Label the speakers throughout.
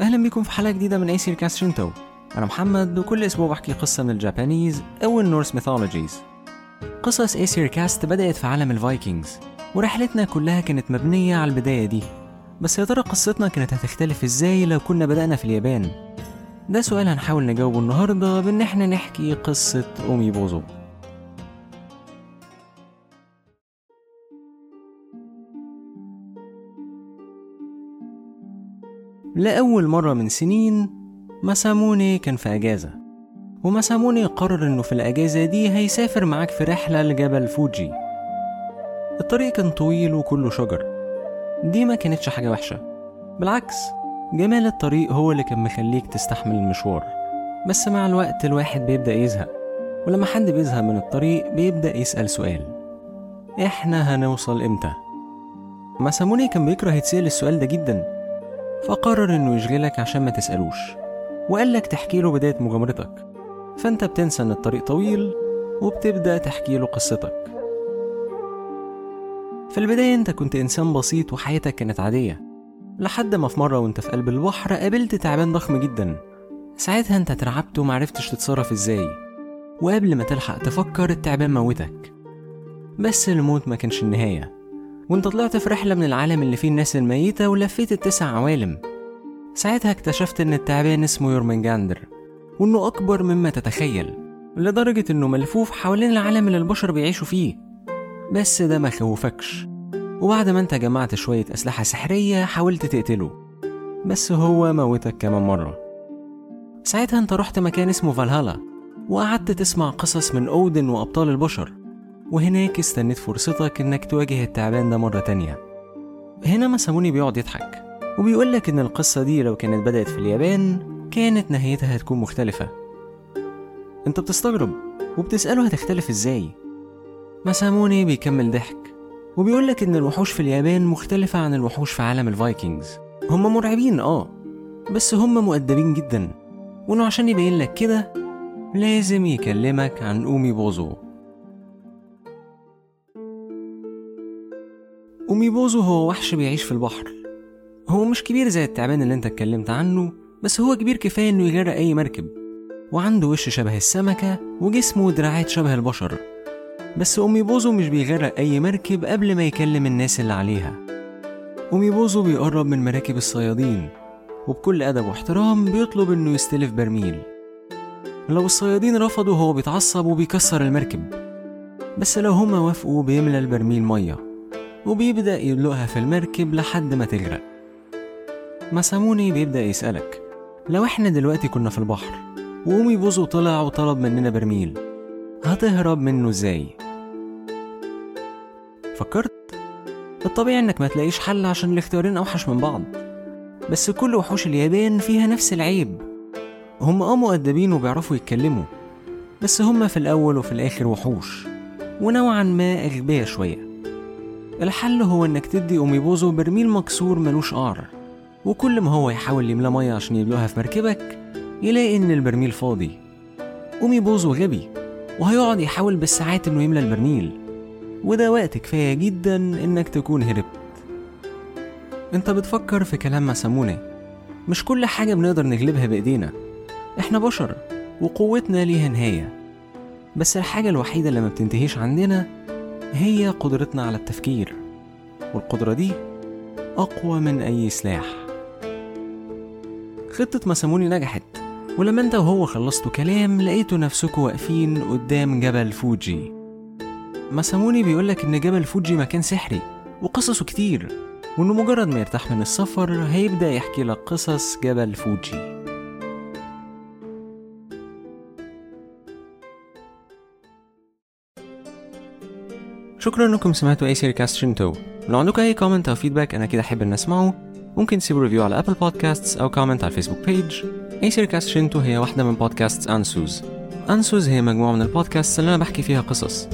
Speaker 1: أهلا بكم في حلقة جديدة من Aesircast Shinto أنا محمد وكل أسبوع بحكي قصة من ال Japanese أو ال Norse mythologies. قصص Aesircast بدأت في عالم ال Vikings ورحلتنا كلها كانت مبنية على البداية دي. بس يا ترى قصتنا كانت هتختلف إزاي لو كنا بدأنا في اليابان؟ ده سؤال هنحاول نجاوبه النهاردة بإن إحنا نحكي قصة أومي بوزو لأول مرة من سنين مساموني كان في أجازة. ومساموني قرر إنه في الأجازة دي هيسافر معاك في رحلة لجبل فوجي. الطريق كان طويل وكله شجر. دي ما كانتش حاجة وحشة. بالعكس جمال الطريق هو اللي كان مخليك تستحمل المشوار. بس مع الوقت الواحد بيبدأ يزهق. ولما حد بيزهق من الطريق بيبدأ يسأل سؤال. إحنا هنوصل إمتى؟ مساموني كان بيكره يتسأل السؤال ده جدا. فقرر إنه يشغلك عشان ما تسألوش. وقال لك تحكي له بداية مغامرتك. فأنت بتنسى إن الطريق طويل وبتبدأ تحكي له قصتك. في البداية أنت كنت إنسان بسيط وحياتك كانت عادية. لحد ما في مرة وأنت في قلب البحر قابلت تعبان ضخم جدا. ساعتها أنت اترعبت ومعرفتش تتصرف إزاي. وقبل ما تلحق تفكر التعبان موتك. بس الموت ما كانش النهاية. وانت طلعت في رحلة من العالم اللي فيه الناس الميتة ولفيت التسع عوالم. ساعتها اكتشفت إن التعبان اسمه يورمنجاندر وإنه أكبر مما تتخيل لدرجة إنه ملفوف حوالين العالم اللي البشر بيعيشوا فيه. بس ده ما خوفكش. وبعد ما انت جمعت شوية أسلحة سحرية حاولت تقتله. بس هو موتك كمان مرة. ساعتها انت رحت مكان اسمه فالهالا وقعدت تسمع قصص من أودن وأبطال البشر. وهناك استنيت فرصتك إنك تواجه التعبان ده مرة تانية. هنا مساموني بيقعد يضحك وبيقولك إن القصة دي لو كانت بدأت في اليابان كانت نهايتها هتكون مختلفة. أنت بتستغرب وبتسأله هتختلف إزاي؟ مساموني بيكمل ضحك وبيقولك إن الوحوش في اليابان مختلفة عن الوحوش في عالم الفايكنجز. هم مرعبين آه بس هم مؤدبين جدا. وإنه عشان يبين لك كده لازم يكلمك عن اومي بوزو اومي بوزو هو وحش بيعيش في البحر. هو مش كبير زي التعبان اللي انت اتكلمت عنه بس هو كبير كفاية إنه يغرق أي مركب. وعنده وش شبه السمكة وجسمه ودراعات شبه البشر. بس أمي بوزو مش بيغرق أي مركب قبل ما يكلم الناس اللي عليها. أمي بوزو بيقرب من مراكب الصيادين وبكل أدب واحترام بيطلب إنه يستلف برميل. لو الصيادين رفضوا هو بيتعصب وبيكسر المركب. بس لو هما وافقوا بيملى البرميل مية. وبيبدأ يدلقها في المركب لحد ما تغرق مساموني بيبدأ يسألك لو إحنا دلوقتي كنا في البحر وأمي بوزو طلع وطلب مننا برميل هتهرب منه إزاي؟ فكرت؟ الطبيعي إنك ما تلاقيش حل عشان الاختيارين أوحش من بعض بس كل وحوش اليابان فيها نفس العيب. هم آه مؤدبين وبيعرفوا يتكلموا بس هم في الأول وفي الآخر وحوش ونوعا ما أغبياء شوية. الحل هو إنك تدي اوميبوزو برميل مكسور ملوش قعر وكل ما هو يحاول يملى مية عشان يبلوها في مركبك يلاقي إن البرميل فاضي. اوميبوزو غبي وهيقعد يحاول بالساعات إنه يملى البرميل. وده وقت كفاية جدا إنك تكون هربت. أنت بتفكر في كلام مساموني مش كل حاجة بنقدر نغلبها بإيدينا. إحنا بشر وقوتنا ليها نهاية. بس الحاجة الوحيدة اللي ما بتنتهيش عندنا هي قدرتنا على التفكير والقدرة دي أقوى من أي سلاح. خطة مساموني نجحت ولما أنت وهو خلصتوا كلام لقيتوا نفسكوا واقفين قدام جبل فوجي. مساموني بيقولك إن جبل فوجي مكان سحري وقصصه كتير وإنه مجرد ما يرتاح من السفر هيبدأ يحكي لك قصص جبل فوجي. شكرا إنكم سمعتوا Aesircast Shinto لو عندكم أي comment أو feedback أنا أكيد أحب إن أسمعه. ممكن تسيبوا review على Apple Podcasts أو comment على ال Facebook page Aesircast Shinto هي واحدة من بودكاست Ansuz Ansuz هي مجموعة من البودكاست اللي أنا بحكي فيها قصص.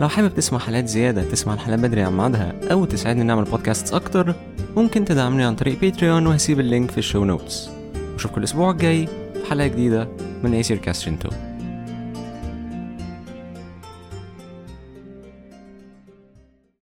Speaker 1: لو حابب تسمع حلقات زيادة تسمع الحلقات بدري عن ميعادها أو تساعدني نعمل بودكاست أكتر ممكن تدعمني عن طريق Patreon وهسيب ال link في ال show notes وأشوفكم الأسبوع الجاي في حلقة جديدة من Aesircast Shinto